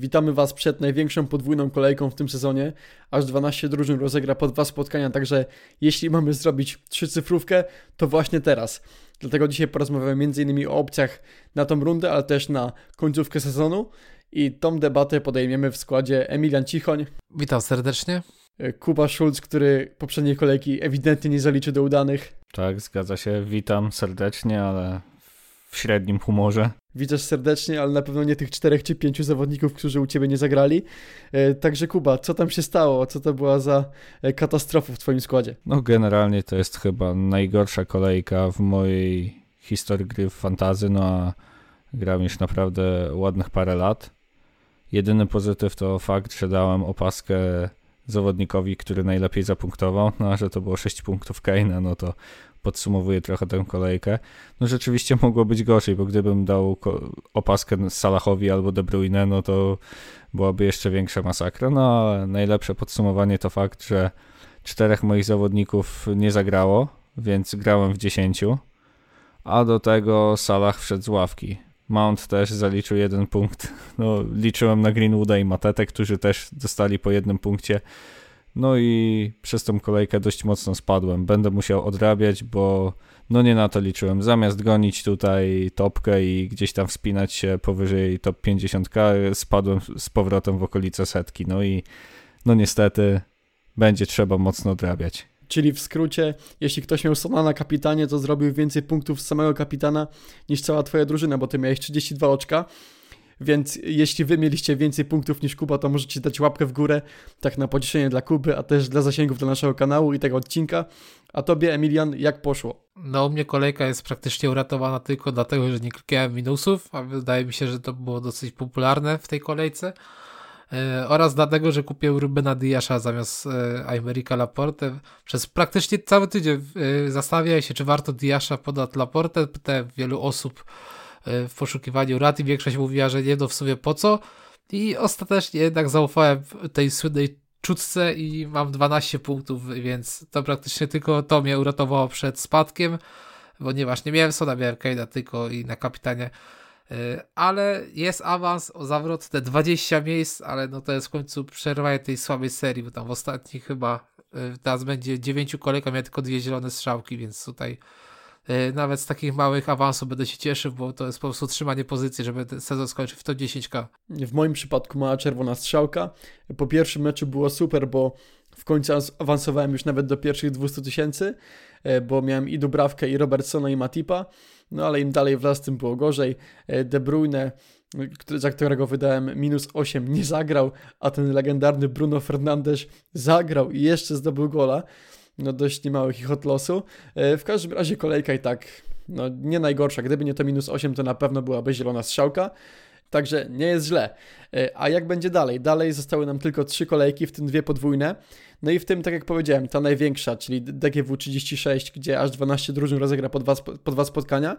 Witamy Was przed największą podwójną kolejką w tym sezonie. Aż 12 drużyn rozegra po dwa spotkania, także jeśli mamy zrobić trzycyfrówkę, to właśnie teraz. Dlatego dzisiaj porozmawiamy m.in. o opcjach na tą rundę, ale też na końcówkę sezonu. I tą debatę podejmiemy w składzie Emilian Cichoń. Witam serdecznie. Kuba Schulz, który poprzedniej kolejki ewidentnie nie zaliczy do udanych. Tak, zgadza się. Witam serdecznie, ale w średnim humorze. Widzisz serdecznie, ale na pewno nie tych czterech czy pięciu zawodników, którzy u ciebie nie zagrali. E, także Kuba, co tam się stało? Co to była za e, katastrofa w twoim składzie? No generalnie to jest chyba najgorsza kolejka w mojej historii gry w fantazy, no a gram już naprawdę ładnych parę lat. Jedyny pozytyw to fakt, że dałem opaskę zawodnikowi, który najlepiej zapunktował, no a że to było 6 punktów Kane'a, no to podsumowuje trochę tę kolejkę. No rzeczywiście mogło być gorzej, bo gdybym dał opaskę Salahowi albo De Bruyne, no to byłaby jeszcze większa masakra. No ale najlepsze podsumowanie to fakt, że czterech moich zawodników nie zagrało, więc grałem w dziesięciu, a do tego Salah wszedł z ławki. Mount też zaliczył jeden punkt. No, liczyłem na Greenwooda i Matetę, którzy też dostali po jednym punkcie. No i przez tą kolejkę dość mocno spadłem. Będę musiał odrabiać, bo no nie na to liczyłem. Zamiast gonić tutaj topkę i gdzieś tam wspinać się powyżej top 50k, spadłem z powrotem w okolice setki. No i no niestety będzie trzeba mocno odrabiać. Czyli w skrócie, jeśli ktoś miał Sona na kapitanie, to zrobił więcej punktów z samego kapitana niż cała twoja drużyna, bo ty miałeś 32 oczka. Więc jeśli wy mieliście więcej punktów niż Kuba, to możecie dać łapkę w górę, tak na pocieszenie dla Kuby, a też dla zasięgów dla naszego kanału i tego odcinka. A tobie, Emilian, jak poszło? No, u mnie kolejka jest praktycznie uratowana tylko dlatego, że nie klikałem minusów, a wydaje mi się, że to było dosyć popularne w tej kolejce. Yy, oraz dlatego, że kupiłem Rubena Diasza zamiast yy, Aymerica Laporte. Przez praktycznie cały tydzień yy, zastanawiałem się, czy warto Diasza podać Laporte. Pytałem wielu osób, E, w poszukiwaniu rad i większość mówiła, że nie no w sumie po co? I ostatecznie jednak zaufałem tej słynnej czutce i mam 12 punktów, więc to praktycznie tylko to mnie uratowało przed spadkiem, ponieważ nie miałem Sona, miałem Kane'a tylko i na kapitanie. E, ale jest awans o zawrot te 20 miejsc, ale no to jest w końcu przerwanie tej słabej serii, bo tam w ostatnich chyba e, teraz będzie 9 kolejka, miałem tylko dwie zielone strzałki, więc tutaj E, nawet z takich małych awansów będę się cieszył, bo to jest po prostu trzymanie pozycji, żeby sezon skończył w to 10k. W moim przypadku mała czerwona strzałka. Po pierwszym meczu było super, bo w końcu awansowałem już nawet do pierwszych 200 tysięcy, e, bo miałem i Dubrawkę, i Robertsona, i Matipa, no ale im dalej w las, tym było gorzej. E, De Bruyne, za którego wydałem minus 8, nie zagrał, a ten legendarny Bruno Fernandes zagrał i jeszcze zdobył gola no dość niemałych ich od losu. E, w każdym razie kolejka i tak no, nie najgorsza. Gdyby nie to minus 8, to na pewno byłaby zielona strzałka. Także nie jest źle. E, a jak będzie dalej? Dalej zostały nam tylko trzy kolejki, w tym dwie podwójne. No i w tym, tak jak powiedziałem, ta największa, czyli DGW 36, gdzie aż 12 drużyn rozegra po dwa, po dwa spotkania,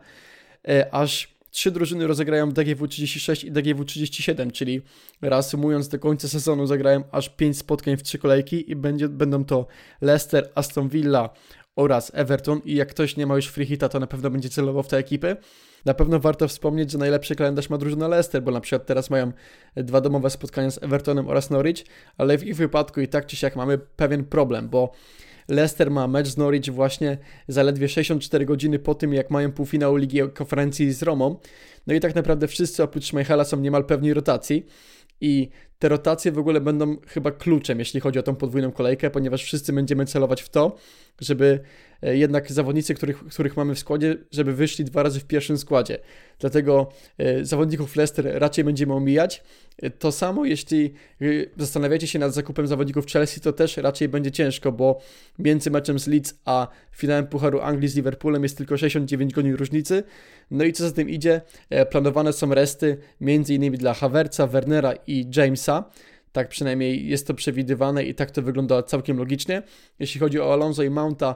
e, aż Trzy drużyny rozegrają DGW 36 i DGW 37, czyli reasumując do końca sezonu zagrają aż 5 spotkań w trzy kolejki i będzie, będą to Leicester, Aston Villa oraz Everton i jak ktoś nie ma już free to na pewno będzie celował w te ekipy. Na pewno warto wspomnieć, że najlepszy kalendarz ma drużyna Leicester, bo na przykład teraz mają dwa domowe spotkania z Evertonem oraz Norwich, ale w ich wypadku i tak czy siak mamy pewien problem, bo Leicester ma mecz z Norwich właśnie zaledwie 64 godziny po tym, jak mają półfinał Ligi Konferencji z Romą. No i tak naprawdę wszyscy oprócz Schmeichela są niemal pewni rotacji. I te rotacje w ogóle będą chyba kluczem, jeśli chodzi o tą podwójną kolejkę, ponieważ wszyscy będziemy celować w to, żeby jednak zawodnicy, których, których mamy w składzie, żeby wyszli dwa razy w pierwszym składzie. Dlatego e, zawodników Leicester raczej będziemy omijać. E, to samo, jeśli zastanawiacie się nad zakupem zawodników Chelsea, to też raczej będzie ciężko, bo między meczem z Leeds a finałem Pucharu Anglii z Liverpoolem jest tylko 69 godzin różnicy. No i co za tym idzie, planowane są resty m.in. dla Havertza, Wernera i Jamesa. Tak przynajmniej jest to przewidywane i tak to wygląda całkiem logicznie. Jeśli chodzi o Alonso i Mounta, e,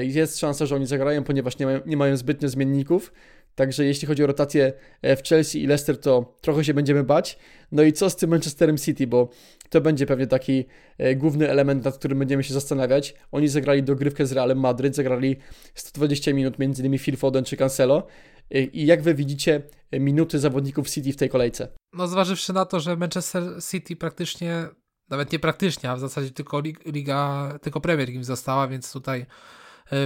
jest szansa, że oni zagrają, ponieważ nie mają, nie mają zbytnio zmienników. Także jeśli chodzi o rotację e, w Chelsea i Leicester, to trochę się będziemy bać. No i co z tym Manchesterem City, bo to będzie pewnie taki e, główny element, nad którym będziemy się zastanawiać. Oni zagrali dogrywkę z Realem Madryt, zagrali 120 minut, między innymi Phil Foden czy Cancelo i jak wy widzicie minuty zawodników City w tej kolejce? No zważywszy na to, że Manchester City praktycznie, nawet nie praktycznie, a w zasadzie tylko Liga, tylko Premier League została, więc tutaj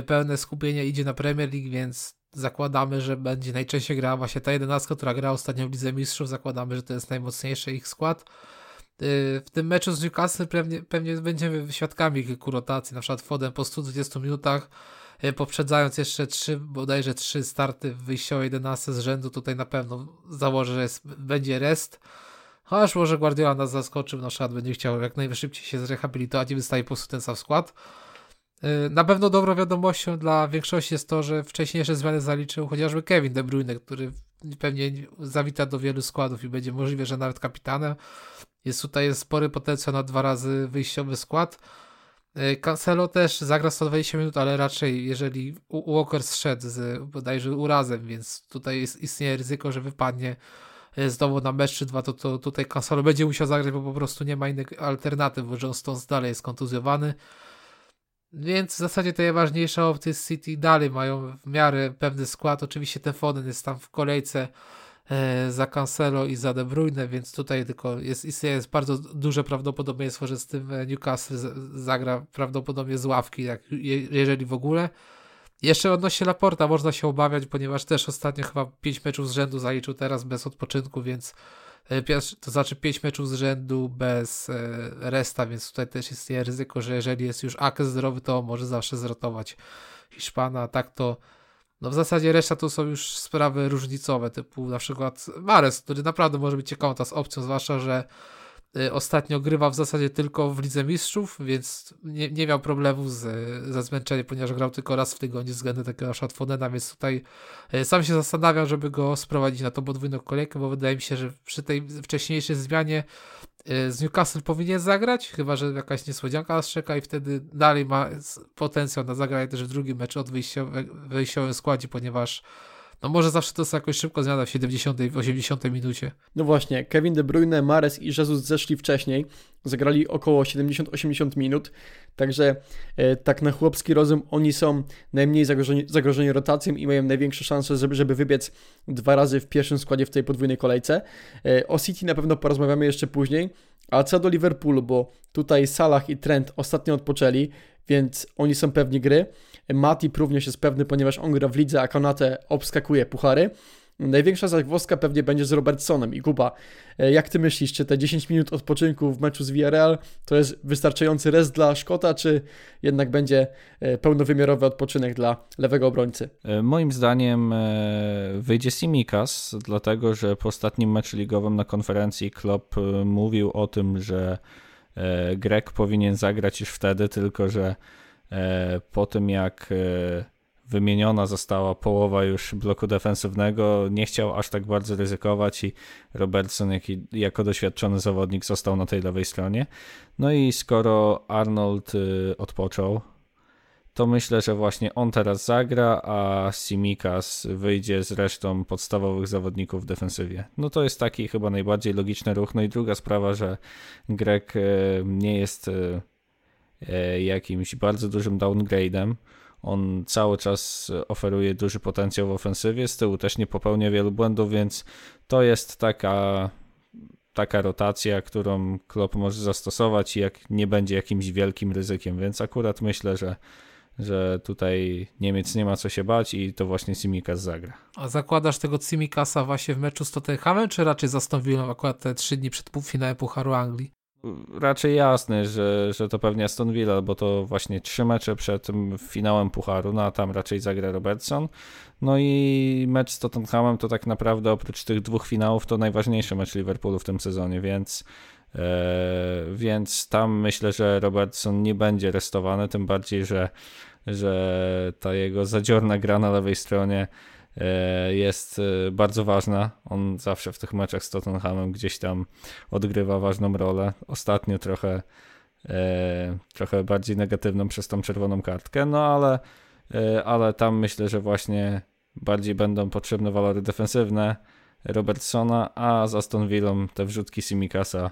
pełne skupienie idzie na Premier League, więc zakładamy, że będzie najczęściej grała właśnie ta jedenastka, która gra ostatnio w Lidze Mistrzów, zakładamy, że to jest najmocniejszy ich skład. Y, w tym meczu z Newcastle pewnie, pewnie będziemy świadkami kilku rotacji, na przykład Foden po 120 minutach, y, poprzedzając jeszcze trzy, bodajże trzy starty w wyjściowej 11 z rzędu, tutaj na pewno założę, że jest, będzie rest. Chociaż może Guardiola nas zaskoczył, na przykład będzie chciał jak najszybciej się zrehabilitować i wystawi po prostu ten sam skład. Y, na pewno dobrą wiadomością dla większości jest to, że wcześniejsze zmiany zaliczył chociażby Kevin De Bruyne, który pewnie zawita do wielu składów i będzie możliwe, że nawet kapitanem. Jest tutaj spory potencjał na dwa razy wyjściowy skład. Y, Cancelo też zagra 120 minut, ale raczej jeżeli Walker zszedł z bodajże urazem, więc tutaj jest, istnieje ryzyko, że wypadnie y, znowu na mecz czy dwa, to, to tutaj Cancelo będzie musiał zagrać, bo po prostu nie ma innych alternatyw, bo John dalej jest kontuzjowany. Więc w zasadzie te najważniejsze opcje z City dalej mają w miarę pewny skład. Oczywiście ten Foden jest tam w kolejce e, za Cancelo i za De Bruyne, więc tutaj tylko jest, jest bardzo duże prawdopodobieństwo, że z tym e, Newcastle zagra prawdopodobnie z ławki, jak, jeżeli w ogóle. Jeszcze odnośnie Laporta można się obawiać, ponieważ też ostatnio chyba 5 meczów z rzędu zaliczył teraz bez odpoczynku, więc E, to znaczy 5 meczów z rzędu bez e, resta, więc tutaj też jest ryzyko, że jeżeli jest już Ake zdrowy, to może zawsze zrotować Hiszpana, tak to no w zasadzie reszta to są już sprawy różnicowe, typu na przykład Mares, który naprawdę może być ciekawą z opcją, zwłaszcza, że ostatnio grywa w zasadzie tylko w Lidze Mistrzów, więc nie, nie miał problemu z, ze zmęczeniem, ponieważ grał tylko raz w tygodniu względem takiego naszego Fodena, więc tutaj y, sam się zastanawiam, żeby go sprowadzić na tą podwójną kolejkę, bo wydaje mi się, że przy tej wcześniejszej zmianie y, z Newcastle powinien zagrać, chyba że jakaś niespodzianka nas czeka i wtedy dalej ma potencjał na zagranie też w drugim meczu od wyjściowym składzie, ponieważ no może zawsze to jest jakoś szybko zmiana w 70 w 80 minucie. No właśnie, Kevin De Bruyne, Mares i Jesus zeszli wcześniej, zagrali około 70-80 minut, także e, tak na chłopski rozum oni są najmniej zagrożeni, zagrożeni rotacją i mają największe szanse, żeby, żeby wybiec dwa razy w pierwszym składzie w tej podwójnej kolejce. E, o City na pewno porozmawiamy jeszcze później, a co do Liverpoolu, bo tutaj Salah i Trent ostatnio odpoczęli, więc oni są pewni gry. Matip również jest pewny, ponieważ on gra w lidze, a Konate obskakuje puchary. Największa zagwozdka pewnie będzie z Robertsonem i Kuba. E, jak ty myślisz, czy te 10 minut odpoczynku w meczu z Villarreal to jest wystarczający rest dla Szkota, czy jednak będzie e, pełnowymiarowy odpoczynek dla lewego obrońcy? E, moim zdaniem wyjdzie Simikas, dlatego że po ostatnim meczu ligowym na konferencji Klopp mówił o tym, że Grek powinien zagrać już wtedy, tylko że po tym jak e, wymieniona została połowa już bloku defensywnego, nie chciał aż tak bardzo ryzykować i Robertson jaki, jako doświadczony zawodnik został na tej lewej stronie. No i skoro Arnold e, odpoczął, to myślę, że właśnie on teraz zagra, a Simikas wyjdzie z resztą podstawowych zawodników w defensywie. No to jest taki chyba najbardziej logiczny ruch. No i druga sprawa, że Grek nie jest E, jakimś bardzo dużym downgrade'em. On cały czas oferuje duży potencjał w ofensywie, z tyłu też nie popełnia wielu błędów, więc to jest taka, taka rotacja, którą Klopp może zastosować i jak nie będzie jakimś wielkim ryzykiem, więc akurat myślę, że że tutaj Niemiec nie ma co się bać i to właśnie Simikas zagra. A zakładasz tego Simikasa właśnie w meczu z Tottenhamem, czy raczej zastąpiłem akurat te trzy dni przed półfinałem Pucharu Anglii? Raczej jasny, że, że to pewnie Aston Villa, bo to właśnie trzy mecze przed tym finałem Pucharu, no a tam raczej zagra Robertson. No i mecz z Tottenhamem to tak naprawdę oprócz tych dwóch finałów to najważniejszy mecz Liverpoolu w tym sezonie, więc e, więc tam myślę, że Robertson nie będzie restowany, tym bardziej, że, że ta jego zadziorna gra na lewej stronie jest e, bardzo ważna. On zawsze w tych meczach z Tottenhamem gdzieś tam odgrywa ważną rolę. Ostatnio trochę, e, trochę bardziej negatywną przez tą czerwoną kartkę, no ale, ale tam myślę, że właśnie bardziej będą potrzebne walory defensywne Robertsona, a z Aston Villą te wrzutki Simikasa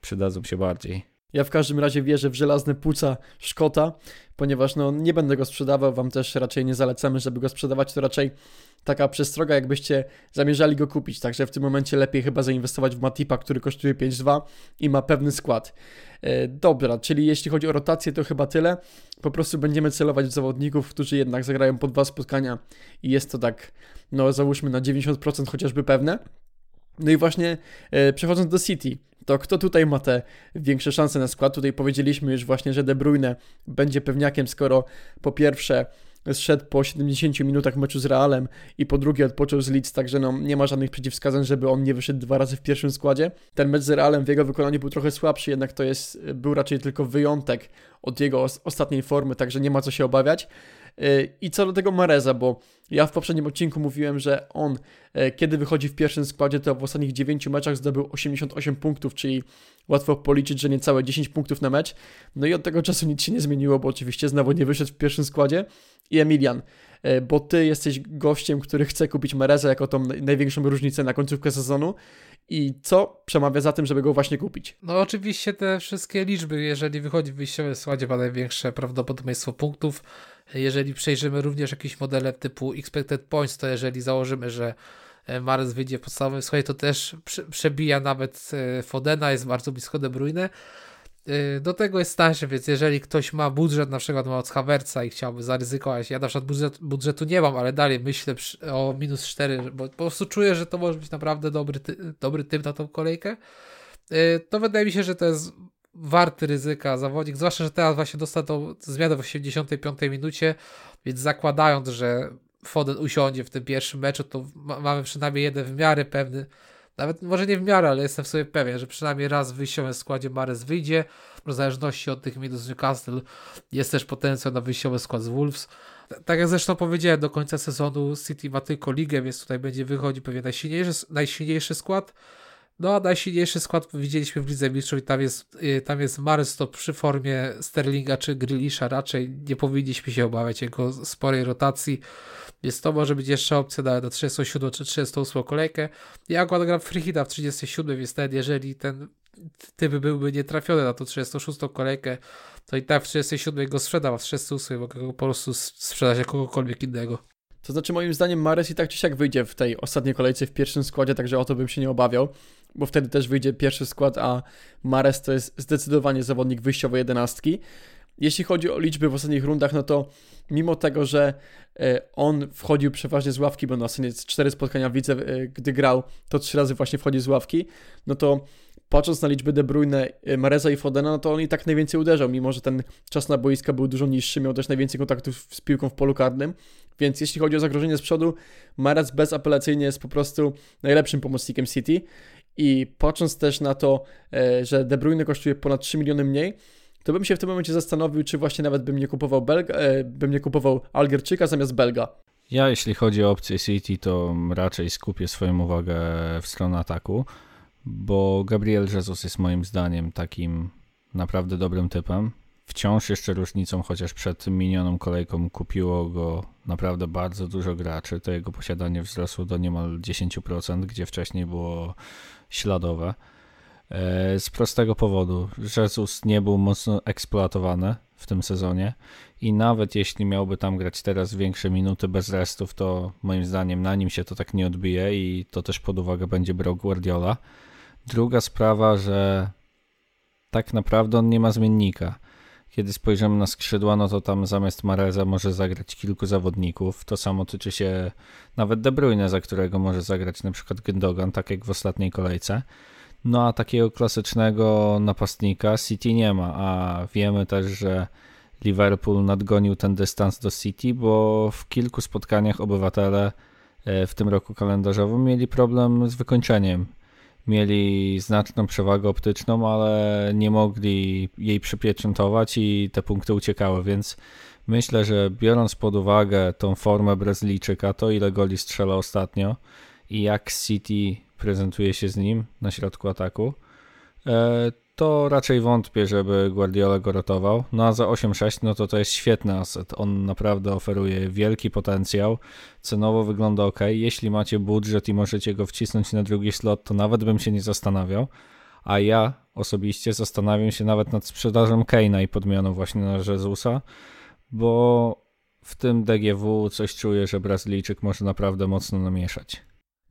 przydadzą się bardziej. Ja w każdym razie wierzę w żelazne płuca Szkota, ponieważ no, nie będę go sprzedawał, wam też raczej nie zalecamy, żeby go sprzedawać, to raczej taka przestroga, jakbyście zamierzali go kupić. Także w tym momencie lepiej chyba zainwestować w Matipa, który kosztuje 5.2 i ma pewny skład. E, dobra, czyli jeśli chodzi o rotację, to chyba tyle. Po prostu będziemy celować w zawodników, którzy jednak zagrają po dwa spotkania i jest to tak, no załóżmy na 90% chociażby pewne. No i właśnie e, przechodząc do City, to kto tutaj ma te większe szanse na skład? Tutaj powiedzieliśmy już właśnie, że De Bruyne będzie pewniakiem, skoro po pierwsze zszedł po 70 minutach meczu z Realem i po drugie odpoczął z Leeds, także no, nie ma żadnych przeciwwskazań, żeby on nie wyszedł dwa razy w pierwszym składzie. Ten mecz z Realem w jego wykonaniu był trochę słabszy, jednak to jest, był raczej tylko wyjątek od jego ostatniej formy, także nie ma co się obawiać. I co do tego Mareza, bo ja w poprzednim odcinku mówiłem, że on, e, kiedy wychodzi w pierwszym składzie, to w ostatnich 9 meczach zdobył 88 punktów, czyli łatwo policzyć, że niecałe 10 punktów na mecz. No i od tego czasu nic się nie zmieniło, bo oczywiście znowu nie wyszedł w pierwszym składzie. I Emilian, e, bo ty jesteś gościem, który chce kupić Mareza jako tą największą różnicę na końcówkę sezonu. I co przemawia za tym, żeby go właśnie kupić? No oczywiście te wszystkie liczby, jeżeli wychodzi w wyjściowym składzie, ma największe prawdopodobieństwo punktów. Jeżeli przejrzymy również jakieś modele typu expected points, to jeżeli założymy, że e, Mares wyjdzie w podstawowym składzie, to też przebija nawet e, Fodena, jest bardzo blisko De Bruyne. E, do tego jest tańsze, więc jeżeli ktoś ma budżet, na przykład ma od Havertza i chciałby zaryzykować, ja na przykład budżet, budżetu nie mam, ale dalej myślę o minus 4, bo po prostu czuję, że to może być naprawdę dobry, dobry typ na tą kolejkę, to wydaje mi się, że to jest warty ryzyka zawodnik, zwłaszcza, że teraz właśnie dostał tą zmianę w 85 minucie, więc zakładając, że Foden usiądzie w tym pierwszym meczu, to ma mamy przynajmniej jeden w miarę pewny, nawet może nie w miarę, ale jestem sobie pewien, że przynajmniej raz w wyjściowym składzie Mares wyjdzie, w zależności od tych minus Newcastle jest też potencjał na wyjściowy skład z Wolves. Tak jak zresztą powiedziałem, do końca sezonu City ma tylko ligę, więc tutaj będzie wychodził pewnie najsilniejszy, najsilniejszy skład, no, a najsilniejszy skład widzieliśmy w Lidze Mistrzów i tam jest, y, tam jest Mares to przy formie Sterlinga czy Grillisza raczej nie powinniśmy się obawiać jego sporej rotacji, więc to może być jeszcze opcja na, na 37 czy 38 kolejkę. Ja akurat gram Freehita w 37, więc nawet jeżeli ten typ byłby nietrafiony na tą 36 kolejkę, to i tak w 37 go sprzedam, a w 38 mogę go po prostu sprzedać jak kogokolwiek innego. To znaczy moim zdaniem Mares i tak czy siak wyjdzie w tej ostatniej kolejce w pierwszym składzie, także o to bym się nie obawiał bo wtedy też wyjdzie pierwszy skład, a Mares to jest zdecydowanie zawodnik wyjściowej jedenastki. Jeśli chodzi o liczby w ostatnich rundach, no to mimo tego, że e, on wchodził przeważnie z ławki, bo na scenie cztery spotkania w lidze, e, gdy grał, to trzy razy właśnie wchodzi z ławki, no to patrząc na liczby De Bruyne, e, Mareza i Fodena, no to on i tak najwięcej uderzał, mimo że ten czas na boiska był dużo niższy, miał też najwięcej kontaktów z piłką w polu karnym, więc jeśli chodzi o zagrożenie z przodu, Marez bezapelacyjnie jest po prostu najlepszym pomocnikiem City i patrząc też na to, e, że De Bruyne kosztuje ponad 3 miliony mniej, to bym się w tym momencie zastanowił, czy właśnie nawet bym nie kupował Belga, e, bym nie kupował Algierczyka zamiast Belga. Ja jeśli chodzi o opcję City, to raczej skupię swoją uwagę w stronę ataku, bo Gabriel Jesus jest moim zdaniem takim naprawdę dobrym typem. Wciąż jeszcze różnicą, chociaż przed minioną kolejką kupiło go naprawdę bardzo dużo graczy, to jego posiadanie wzrosło do niemal 10%, gdzie wcześniej było śladowe. E, z prostego powodu, Jezus nie był mocno eksploatowany w tym sezonie i nawet jeśli miałby tam grać teraz większe minuty bez restów, to moim zdaniem na nim się to tak nie odbije i to też pod uwagę będzie brał Guardiola. Druga sprawa, że tak naprawdę on nie ma zmiennika. Kiedy spojrzymy na skrzydła, no to tam zamiast Mareza może zagrać kilku zawodników. To samo tyczy się nawet De Bruyne, za którego może zagrać na przykład Gündogan, tak jak w ostatniej kolejce. No a takiego klasycznego napastnika City nie ma, a wiemy też, że Liverpool nadgonił ten dystans do City, bo w kilku spotkaniach obywatele e, w tym roku kalendarzowym mieli problem z wykończeniem mieli znaczną przewagę optyczną, ale nie mogli jej przypieczętować i te punkty uciekały, więc myślę, że biorąc pod uwagę tą formę Brazylijczyka, to ile goli strzela ostatnio i jak City prezentuje się z nim na środku ataku, e, to raczej wątpię, żeby Guardiola go rotował. No a za 8-6 no to to jest świetny aset. On naprawdę oferuje wielki potencjał. Cenowo wygląda ok. Jeśli macie budżet i możecie go wcisnąć na drugi slot, to nawet bym się nie zastanawiał. A ja osobiście zastanawiam się nawet nad sprzedażą Keina i podmianą właśnie na Jezusa, bo w tym DGW coś czuję, że Brazylijczyk może naprawdę mocno namieszać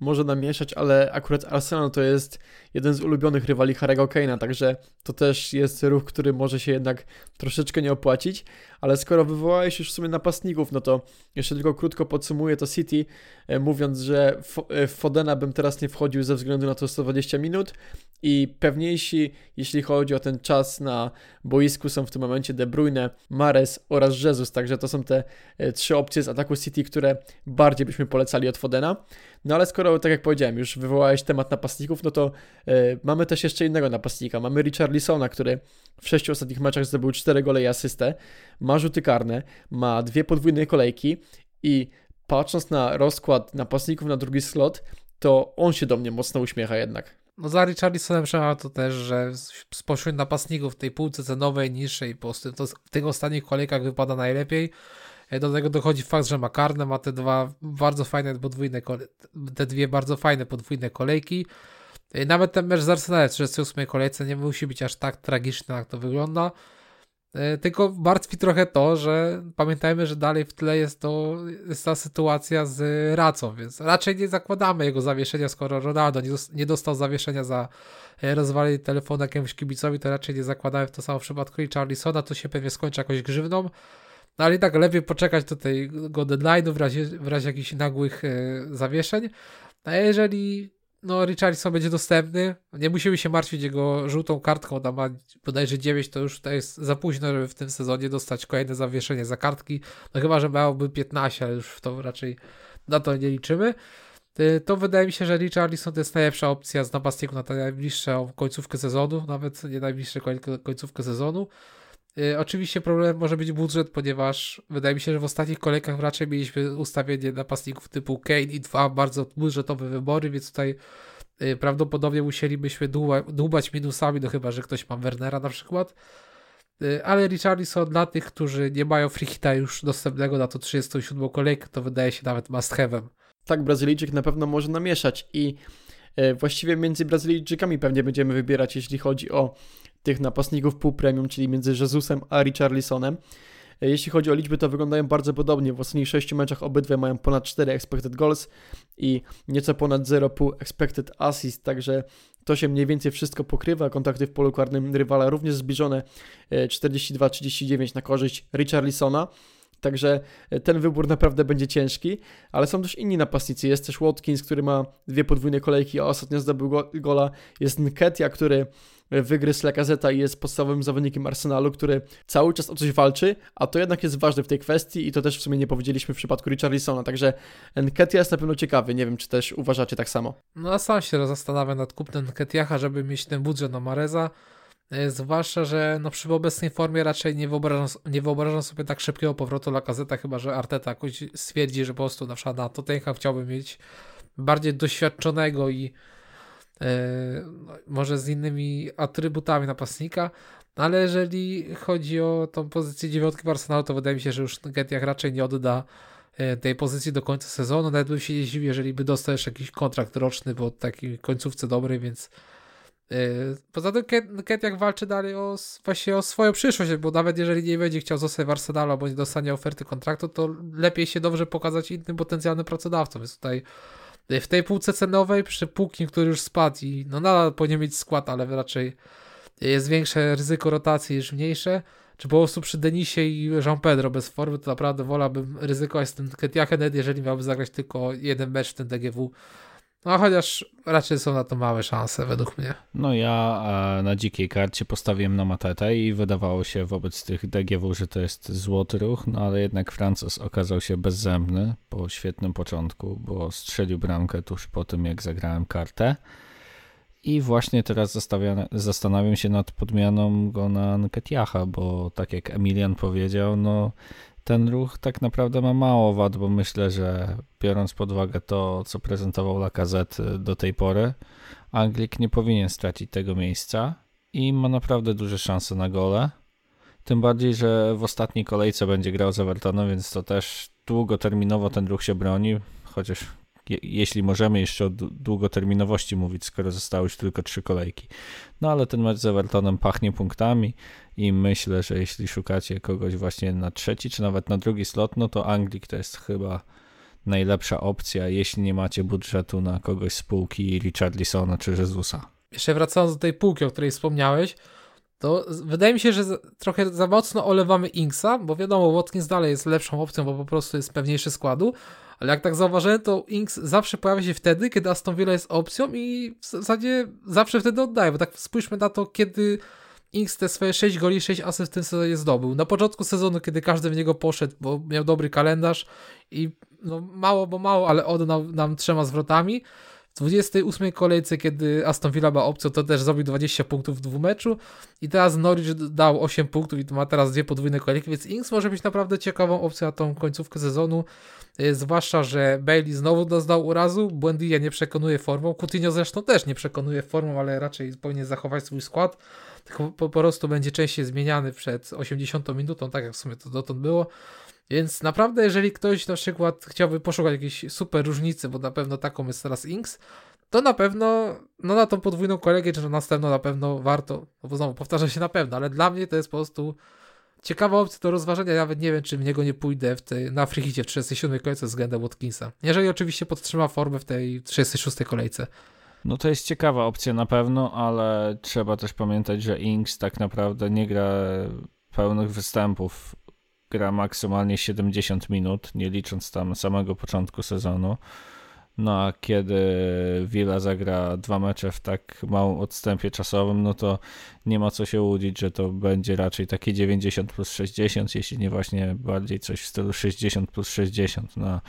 może namieszać, ale akurat Arsenal to jest jeden z ulubionych rywali Harry'ego Kane'a, także to też jest ruch, który może się jednak troszeczkę nie opłacić, ale skoro wywołałeś już w sumie napastników, no to jeszcze tylko krótko podsumuję to City, e, mówiąc, że e, w Fodena bym teraz nie wchodził ze względu na to 120 minut i pewniejsi, jeśli chodzi o ten czas na boisku, są w tym momencie De Bruyne, Mares oraz Jesus, także to są te e, trzy opcje z ataku City, które bardziej byśmy polecali od Fodena. No ale skoro, tak jak powiedziałem, już wywołałeś temat napastników, no to mamy też jeszcze innego napastnika. Mamy Richarlisona, który w sześciu ostatnich meczach zdobył cztery gole i asystę, ma rzuty karne, ma dwie podwójne kolejki i patrząc na rozkład napastników na drugi slot, to on się do mnie mocno uśmiecha jednak. No za Richarlisonem trzeba to też, że spośród napastników tej półce cenowej, niższej, po prostu to w tych ostatnich kolejkach wypada najlepiej. E, do tego dochodzi fakt, że ma karne, ma te dwa bardzo fajne podwójne, te dwie bardzo fajne podwójne kolejki. E, nawet ten mecz z Arsenalem w 38 kolejce nie musi być aż tak tragiczny, jak to wygląda. E, tylko martwi trochę to, że pamiętajmy, że dalej w tle jest, to, jest ta sytuacja z Racą, więc raczej nie zakładamy jego zawieszenia, skoro Ronaldo nie dostał zawieszenia za rozwalenie telefonu jakiemuś kibicowi, to raczej nie zakładamy w to samo w przypadku i Charlisona, to się pewnie skończy jakoś grzywną. No ale i tak lepiej poczekać do tego deadline'u w razie, w razie jakichś nagłych e, zawieszeń. A jeżeli no, Richardson będzie dostępny, nie musimy się martwić jego żółtą kartką, tam ma bodajże 9, to już to jest za późno, żeby w tym sezonie dostać kolejne zawieszenie za kartki. No chyba, że miałoby 15, ale już w to raczej na to nie liczymy. E, to wydaje mi się, że Richarlison to jest najlepsza opcja z napastników na tę najbliższą końcówkę sezonu, nawet nie najbliższą końcówkę sezonu. Y, oczywiście problem może być budżet, ponieważ wydaje mi się, że w ostatnich kolejkach raczej mieliśmy ustawienie napastników typu Kane i dwa bardzo budżetowe wybory, więc tutaj y, prawdopodobnie musielibyśmy dłubać minusami, no chyba, że ktoś ma Wernera na przykład. Y, ale Richarlison dla tych, którzy nie mają freehita już dostępnego na to 37 kolejkę, to wydaje się nawet must have'em. Tak, Brazylijczyk na pewno może namieszać i właściwie między Brazylijczykami pewnie będziemy wybierać, jeśli chodzi o tych napastników półpremium, czyli między Jezusem a Richarlisonem. E, jeśli chodzi o liczby, to wyglądają bardzo podobnie. W ostatnich 6 meczach obydwie mają ponad 4 expected goals i nieco ponad 0,5 expected assist, także to się mniej więcej wszystko pokrywa. Kontakty w polu karnym rywala również zbliżone 42-39 e, na korzyść Richarlisona. Także e, ten wybór naprawdę będzie ciężki, ale są też inni napastnicy. Jest też Watkins, który ma dwie podwójne kolejki, a ostatnio zdobył go, gola. Jest Nketia, który wygryzł Lakazeta i jest podstawowym zawodnikiem Arsenalu, który cały czas o coś walczy, a to jednak jest ważne w tej kwestii i to też w sumie nie powiedzieliśmy w przypadku Richarlisona, także Nketia jest na pewno ciekawy, nie wiem czy też uważacie tak samo. No a sam się zastanawiam nad kupnem Nketiacha, żeby mieć ten budżet na Mareza, e, zwłaszcza, że no przy obecnej formie raczej nie wyobrażam, nie wyobrażam sobie tak szybkiego powrotu Lakazeta, chyba że Arteta jakoś stwierdzi, że po prostu na przykład na Tottenham chciałby mieć bardziej doświadczonego i może z innymi atrybutami napastnika, ale jeżeli chodzi o tą pozycję dziewiątki w Arsenalu, to wydaje mi się, że już Getiach raczej nie odda e, tej pozycji do końca sezonu. Nawet bym się nie zdziwił, jeżeli by dostał jeszcze jakiś kontrakt roczny po takiej końcówce dobrej, więc e, Poza tym Ketiak walczy dalej o, właśnie o swoją przyszłość, bo nawet jeżeli nie będzie chciał zostać w Arsenalu albo nie dostanie oferty kontraktu, to lepiej się dobrze pokazać innym potencjalnym pracodawcom. Więc tutaj w tej półce cenowej przy Pukim, który już spadł i no nadal powinien mieć skład, ale raczej jest większe ryzyko rotacji niż mniejsze, czy po prostu przy Denisie i Jean Pedro bez formy, to naprawdę wolałbym ryzykować z tym Ketiachenet, jeżeli miałby zagrać tylko jeden mecz w tym DGW, no chociaż raczej są na to małe szanse według mnie. No ja na dzikiej karcie postawiłem na Matetę i wydawało się wobec tych DGW, że to jest złoty ruch, no ale jednak Francuz okazał się bezzębny po świetnym początku, bo strzelił bramkę tuż po tym jak zagrałem kartę. I właśnie teraz zastanawiam się nad podmianą go na Nketiacha, bo tak jak Emilian powiedział, no ten ruch tak naprawdę ma mało wad, bo myślę, że biorąc pod uwagę to, co prezentował Lacazette do tej pory, Anglik nie powinien stracić tego miejsca i ma naprawdę duże szanse na gole. Tym bardziej, że w ostatniej kolejce będzie grał z Evertonem, więc to też długoterminowo ten ruch się broni, chociaż Je, jeśli możemy jeszcze o długoterminowości mówić, skoro zostały już tylko trzy kolejki. No ale ten mecz z Evertonem pachnie punktami i myślę, że jeśli szukacie kogoś właśnie na trzeci czy nawet na drugi slot, no to Anglik to jest chyba najlepsza opcja, jeśli nie macie budżetu na kogoś z półki Richarlisona czy Jezusa. Jeszcze wracając do tej półki, o której wspomniałeś, to wydaje mi się, że trochę za mocno olewamy Inksa, bo wiadomo, Watkins dalej jest lepszą opcją, bo po prostu jest pewniejszy składu, ale jak tak zauważyłem, to Inks zawsze pojawia się wtedy, kiedy Aston Villa jest opcją i w zasadzie zawsze wtedy oddaje, bo tak spójrzmy na to, kiedy Inks te swoje 6 goli, 6 asyst w tym sezonie zdobył. Na początku sezonu, kiedy każdy w niego poszedł, bo miał dobry kalendarz i no mało, bo mało, ale oddał nam trzema zwrotami. W 28 kolejce, kiedy Aston Villa ma opcję, to też zrobił 20 punktów w dwumeczu i teraz Norwich dał 8 punktów i ma teraz dwie podwójne kolejki, więc Ings może być naprawdę ciekawą opcją na tą końcówkę sezonu, yy, zwłaszcza, że Bailey znowu doznał urazu, Buendia nie przekonuje formą, Coutinho zresztą też nie przekonuje formą, ale raczej powinien zachować swój skład, tylko po, po prostu będzie częściej zmieniany przed 80 minutą, tak jak w sumie to dotąd było. Więc naprawdę, jeżeli ktoś na przykład chciałby poszukać jakiejś super różnicy, bo na pewno taką jest teraz Inks, to na pewno, no na tą podwójną kolegę, czy na następną na pewno warto, no bo znowu powtarza się na pewno, ale dla mnie to jest po prostu ciekawa opcja do rozważenia. Nawet nie wiem, czy w niego nie pójdę w tej, na frichicie w 37 kolejce względem Watkinsa. Jeżeli oczywiście podtrzyma formę w tej 36 kolejce. No to jest ciekawa opcja na pewno, ale trzeba też pamiętać, że Inks tak naprawdę nie gra pełnych występów gra maksymalnie 70 minut, nie licząc tam samego początku sezonu. No a kiedy Villa zagra dwa mecze w tak małym odstępie czasowym, no to nie ma co się łudzić, że to będzie raczej takie 90 plus 60, jeśli nie właśnie bardziej coś w stylu 60 plus 60. No,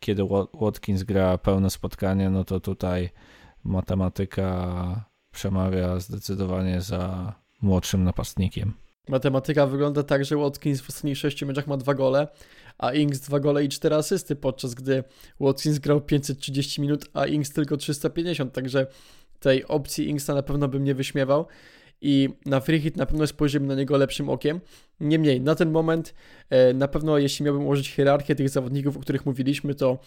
kiedy Watkins gra pełne spotkanie, no to tutaj matematyka przemawia zdecydowanie za młodszym napastnikiem. Matematyka wygląda tak, że Watkins w ostatnich 6 meczach ma dwa gole, a Ings dwa gole i cztery asysty, podczas gdy Watkins grał 530 minut, a Ings tylko 350, także tej opcji Ingsa na pewno bym nie wyśmiewał i na free hit na pewno spojrzymy na niego lepszym okiem. Niemniej, na ten moment e, na pewno jeśli miałbym ułożyć hierarchię tych zawodników, o których mówiliśmy, to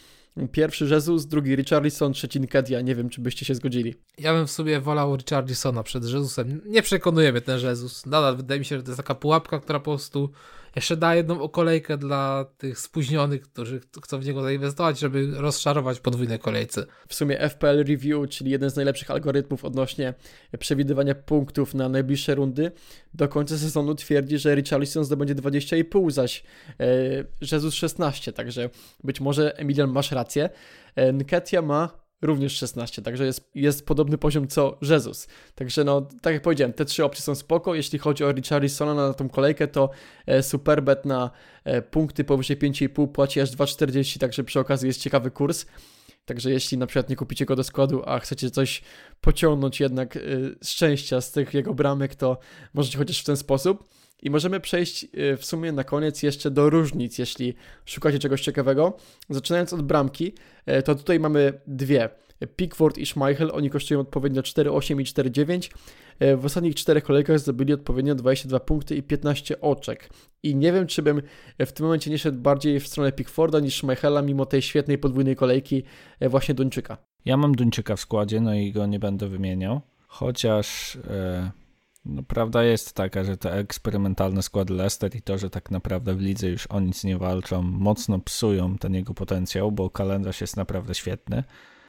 pierwszy Jesus, drugi Richarlison, trzeci Nkedia. Nie wiem, czy byście się zgodzili. Ja bym w sobie wolał Richarlisona przed Jesusem. Nie przekonuje mnie ten Jezus. Nadal wydaje mi się, że to jest taka pułapka, która po prostu jeszcze da jedną okolejkę dla tych spóźnionych, którzy chcą w niego zainwestować, żeby rozczarować podwójne kolejce. W sumie FPL Review, czyli jeden z najlepszych algorytmów odnośnie przewidywania punktów na najbliższe rundy, do końca sezonu twierdzi, że Richarlison zdobędzie 20,5, zaś e, Jesus 16, także być może Emilian masz rację. E, Nketia ma również 16, także jest, jest podobny poziom co Jezus. Także no, tak jak powiedziałem, te trzy opcje są spoko. Jeśli chodzi o Richarlisona na tą kolejkę, to e, Superbet na e, punkty powyżej 5,5 płaci aż 2,40, także przy okazji jest ciekawy kurs. Także jeśli na przykład nie kupicie go do składu, a chcecie coś pociągnąć jednak y, szczęścia z tych jego bramek, to możecie chociaż w ten sposób. I możemy przejść y, w sumie na koniec jeszcze do różnic, jeśli szukacie czegoś ciekawego. Zaczynając od bramki, y, to tutaj mamy dwie. Pickford i Schmeichel, oni kosztują odpowiednio 4,8 i 4,9. Y, w ostatnich czterech kolejkach zdobyli odpowiednio 22 punkty i 15 oczek. I nie wiem, czy bym w tym momencie nie szedł bardziej w stronę Pickforda niż Schmeichela, mimo tej świetnej podwójnej kolejki właśnie Duńczyka. Ja mam Duńczyka w składzie, no i go nie będę wymieniał. Chociaż e, no, prawda jest taka, że te eksperymentalne składy Leicester i to, że tak naprawdę w lidze już o nic nie walczą, mocno psują ten jego potencjał, bo kalendarz jest naprawdę świetny.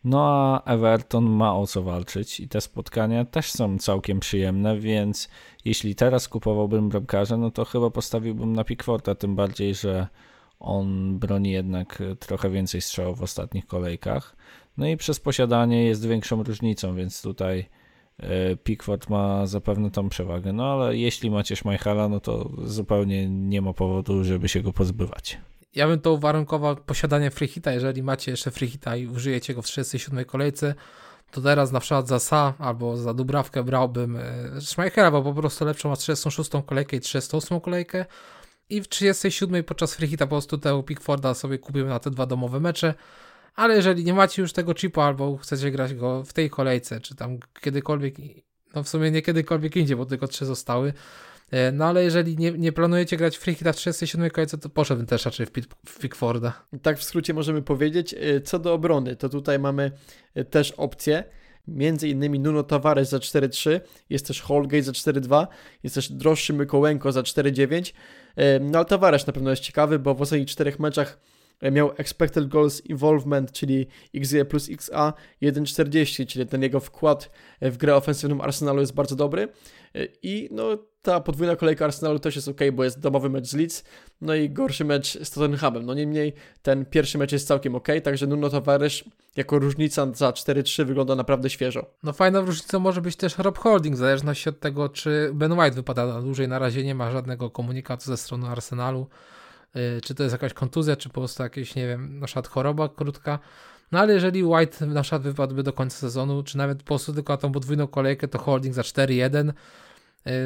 No a Everton ma o co walczyć i te spotkania też są całkiem przyjemne, więc jeśli teraz kupowałbym bramkarza, no to chyba postawiłbym na Pickforda, tym bardziej, że on broni jednak trochę więcej strzałów w ostatnich kolejkach. No i przez posiadanie jest większą różnicą, więc tutaj Pickford ma zapewne tą przewagę, no ale jeśli macie Schmeichela, no to zupełnie nie ma powodu, żeby się go pozbywać. Ja bym to uwarunkował posiadanie freehita, jeżeli macie jeszcze freehita i użyjecie go w 37 kolejce, to teraz na przykład za Sa albo za Dubrawkę brałbym e, Schmeichela, bo po prostu lepszą ma 36 kolejkę i 38 kolejkę. I w 37 podczas freehita po prostu tego Pickforda sobie kupimy na te dwa domowe mecze, ale jeżeli nie macie już tego chipa albo chcecie grać go w tej kolejce, czy tam kiedykolwiek, no w sumie nie kiedykolwiek indziej, bo tylko trzy zostały, E, no ale jeżeli nie, nie planujecie grać w Freehita w 37 kolejce, to poszedłbym też raczej w, w Pickforda. Tak w skrócie możemy powiedzieć. E, co do obrony, to tutaj mamy e, też opcje. Między innymi Nuno Tavares za 4-3, jest też Holgate za 4-2, jest też droższy Mykołenko za 4-9. No ale Tavares na pewno jest ciekawy, bo w ostatnich czterech meczach miał expected goals involvement, czyli XG plus XA 1,40, czyli ten jego wkład w grę ofensywną Arsenalu jest bardzo dobry. I no, ta podwójna kolejka Arsenalu też jest ok, bo jest domowy mecz z Leeds, no i gorszy mecz z Tottenhamem. No niemniej ten pierwszy mecz jest całkiem ok, także Nuno Tavares jako różnica za 4-3 wygląda naprawdę świeżo. No fajna różnica może być też Rob Holding, w zależności od tego, czy Ben White wypada na dłużej. Na razie nie ma żadnego komunikatu ze strony Arsenalu, czy to jest jakaś kontuzja, czy po prostu jakieś, nie wiem, na przykład choroba krótka. No ale jeżeli White na przykład wypadłby do końca sezonu, czy nawet po prostu tylko na tą podwójną kolejkę, to Holding za 4-1 y,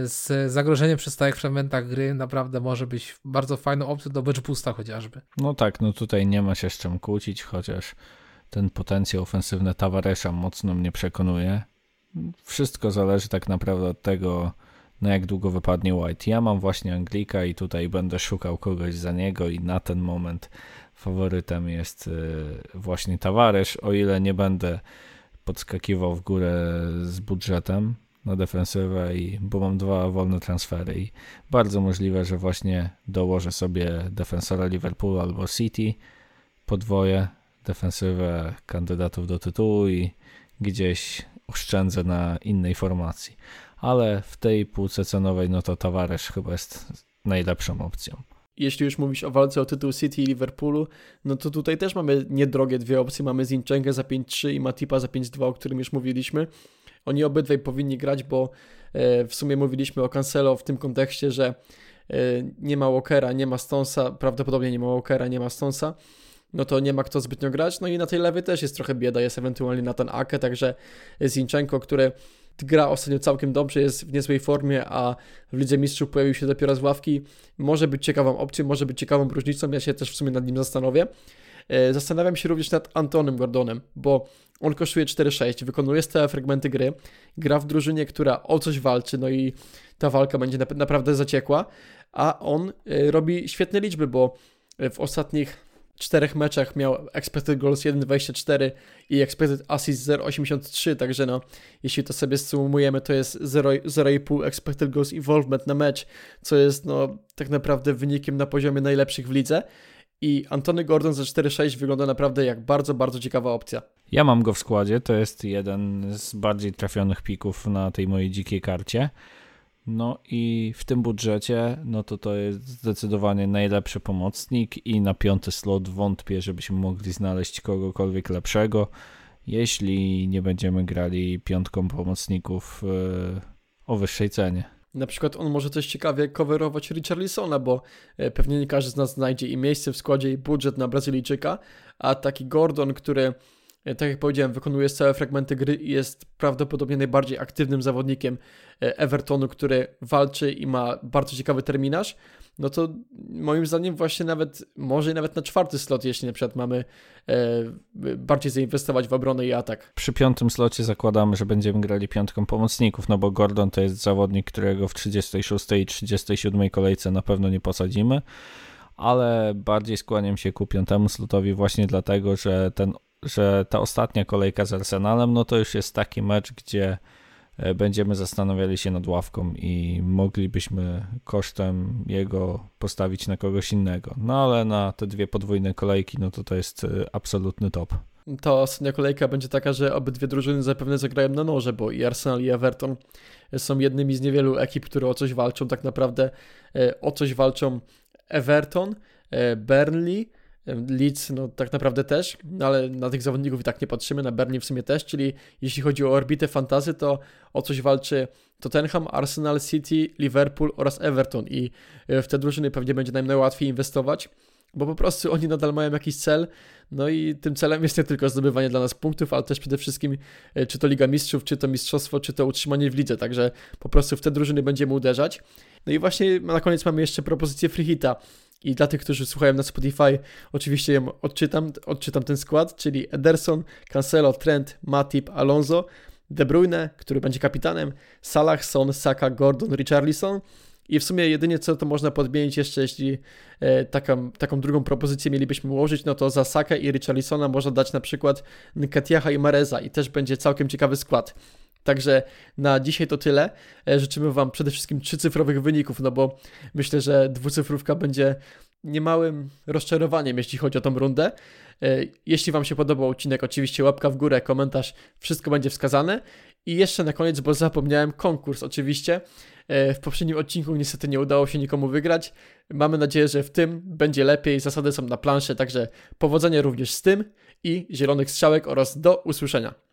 z zagrożeniem przy stałych fragmentach gry naprawdę może być bardzo fajną opcją do bench boosta chociażby. No tak, no tutaj nie ma się z czym kłócić, chociaż ten potencjał ofensywny Tavaresza mocno mnie przekonuje. Wszystko zależy tak naprawdę od tego, na jak długo wypadnie White. Ja mam właśnie Anglika i tutaj będę szukał kogoś za niego i na ten moment faworytem jest y, właśnie Tavares, o ile nie będę podskakiwał w górę z budżetem na defensywę, i, bo mam dwa wolne transfery i bardzo możliwe, że właśnie dołożę sobie defensora Liverpoolu albo City, podwoję defensywę kandydatów do tytułu i gdzieś oszczędzę na innej formacji. Ale w tej półce cenowej, no to Tavares chyba jest najlepszą opcją jeśli już mówisz o walce o tytuł City i Liverpoolu, no to tutaj też mamy niedrogie dwie opcje. Mamy Zinchenkę za 5-3 i Matipa za 5-2, o którym już mówiliśmy. Oni obydwaj powinni grać, bo e, w sumie mówiliśmy o Cancelo w tym kontekście, że e, nie ma Walkera, nie ma Stonesa, prawdopodobnie nie ma Walkera, nie ma Stonesa, no to nie ma kto zbytnio grać. No i na tej lewej też jest trochę bieda, jest ewentualnie na ten Ake, także Zinchenko, który gra ostatnio całkiem dobrze, jest w niezłej formie, a w Lidze Mistrzów pojawił się dopiero z ławki. Może być ciekawą opcją, może być ciekawą różnicą, ja się też w sumie nad nim zastanowię. E, zastanawiam się również nad Antonem Gordonem, bo on kosztuje 4-6, wykonuje stałe fragmenty gry, gra w drużynie, która o coś walczy, no i ta walka będzie naprawdę zaciekła, a on e, robi świetne liczby, bo w ostatnich czterech meczach miał expected goals 1.24 i expected assist 0.83, także no, jeśli to sobie sumujemy, to jest 0,5 expected goals involvement na mecz, co jest no tak naprawdę wynikiem na poziomie najlepszych w lidze. I Antony Gordon za 4.6 wygląda naprawdę jak bardzo, bardzo ciekawa opcja. Ja mam go w składzie, to jest jeden z bardziej trafionych pików na tej mojej dzikiej karcie. No i w tym budżecie, no to to jest zdecydowanie najlepszy pomocnik i na piąty slot wątpię, żebyśmy mogli znaleźć kogokolwiek lepszego, jeśli nie będziemy grali piątką pomocników yy, o wyższej cenie. Na przykład on może też ciekawie coverować Richarlisona, bo e, pewnie nie każdy z nas znajdzie i miejsce w składzie i budżet na Brazylijczyka, a taki Gordon, który tak jak powiedziałem, wykonuje całe fragmenty gry i jest prawdopodobnie najbardziej aktywnym zawodnikiem e, Evertonu, który walczy i ma bardzo ciekawy terminarz, no to moim zdaniem właśnie nawet, może nawet na czwarty slot, jeśli na przykład mamy e, bardziej zainwestować w obronę i atak. Przy piątym slocie zakładamy, że będziemy grali piątką pomocników, no bo Gordon to jest zawodnik, którego w 36 i 37 kolejce na pewno nie posadzimy ale bardziej skłaniam się ku piątemu slotowi właśnie dlatego, że ten że ta ostatnia kolejka z Arsenalem, no to już jest taki mecz, gdzie e, będziemy zastanawiali się nad ławką i moglibyśmy kosztem jego postawić na kogoś innego. No ale na te dwie podwójne kolejki, no to to jest e, absolutny top. Ta ostatnia kolejka będzie taka, że obydwie drużyny zapewne zagrają na noże, bo i Arsenal i Everton są jednymi z niewielu ekip, które o coś walczą. Tak naprawdę e, o coś walczą Everton, Burnley, Leeds no tak naprawdę też, ale na tych zawodników i tak nie patrzymy, na Bernie w sumie też, czyli jeśli chodzi o orbitę fantazy, to o coś walczy Tottenham, Arsenal, City, Liverpool oraz Everton i e, w te drużyny pewnie będzie nam najłatwiej inwestować, bo po prostu oni nadal mają jakiś cel, no i tym celem jest nie tylko zdobywanie dla nas punktów, ale też przede wszystkim e, czy to Liga Mistrzów, czy to Mistrzostwo, czy to utrzymanie w lidze, także po prostu w te drużyny będziemy uderzać. No i właśnie na koniec mamy jeszcze propozycję free hita. I dla tych, którzy słuchają na Spotify, oczywiście odczytam, odczytam ten skład, czyli Ederson, Cancelo, Trent, Matip, Alonso, De Bruyne, który będzie kapitanem, Salah, Son, Saka, Gordon, Richarlison, I w sumie jedynie co to można podmienić jeszcze, jeśli e, taką, taką drugą propozycję mielibyśmy ułożyć, no to za Saka i Richarlisona można dać na przykład Nketiaha i Mareza i też będzie całkiem ciekawy skład. Także na dzisiaj to tyle. E, życzymy Wam przede wszystkim trzycyfrowych wyników, no bo myślę, że dwucyfrówka będzie niemałym rozczarowaniem, jeśli chodzi o tą rundę. E, jeśli Wam się podobał odcinek, oczywiście łapka w górę, komentarz, wszystko będzie wskazane. I jeszcze na koniec, bo zapomniałem, konkurs oczywiście. E, w poprzednim odcinku niestety nie udało się nikomu wygrać. Mamy nadzieję, że w tym będzie lepiej. Zasady są na planszy, także powodzenia również z tym i zielonych strzałek oraz do usłyszenia.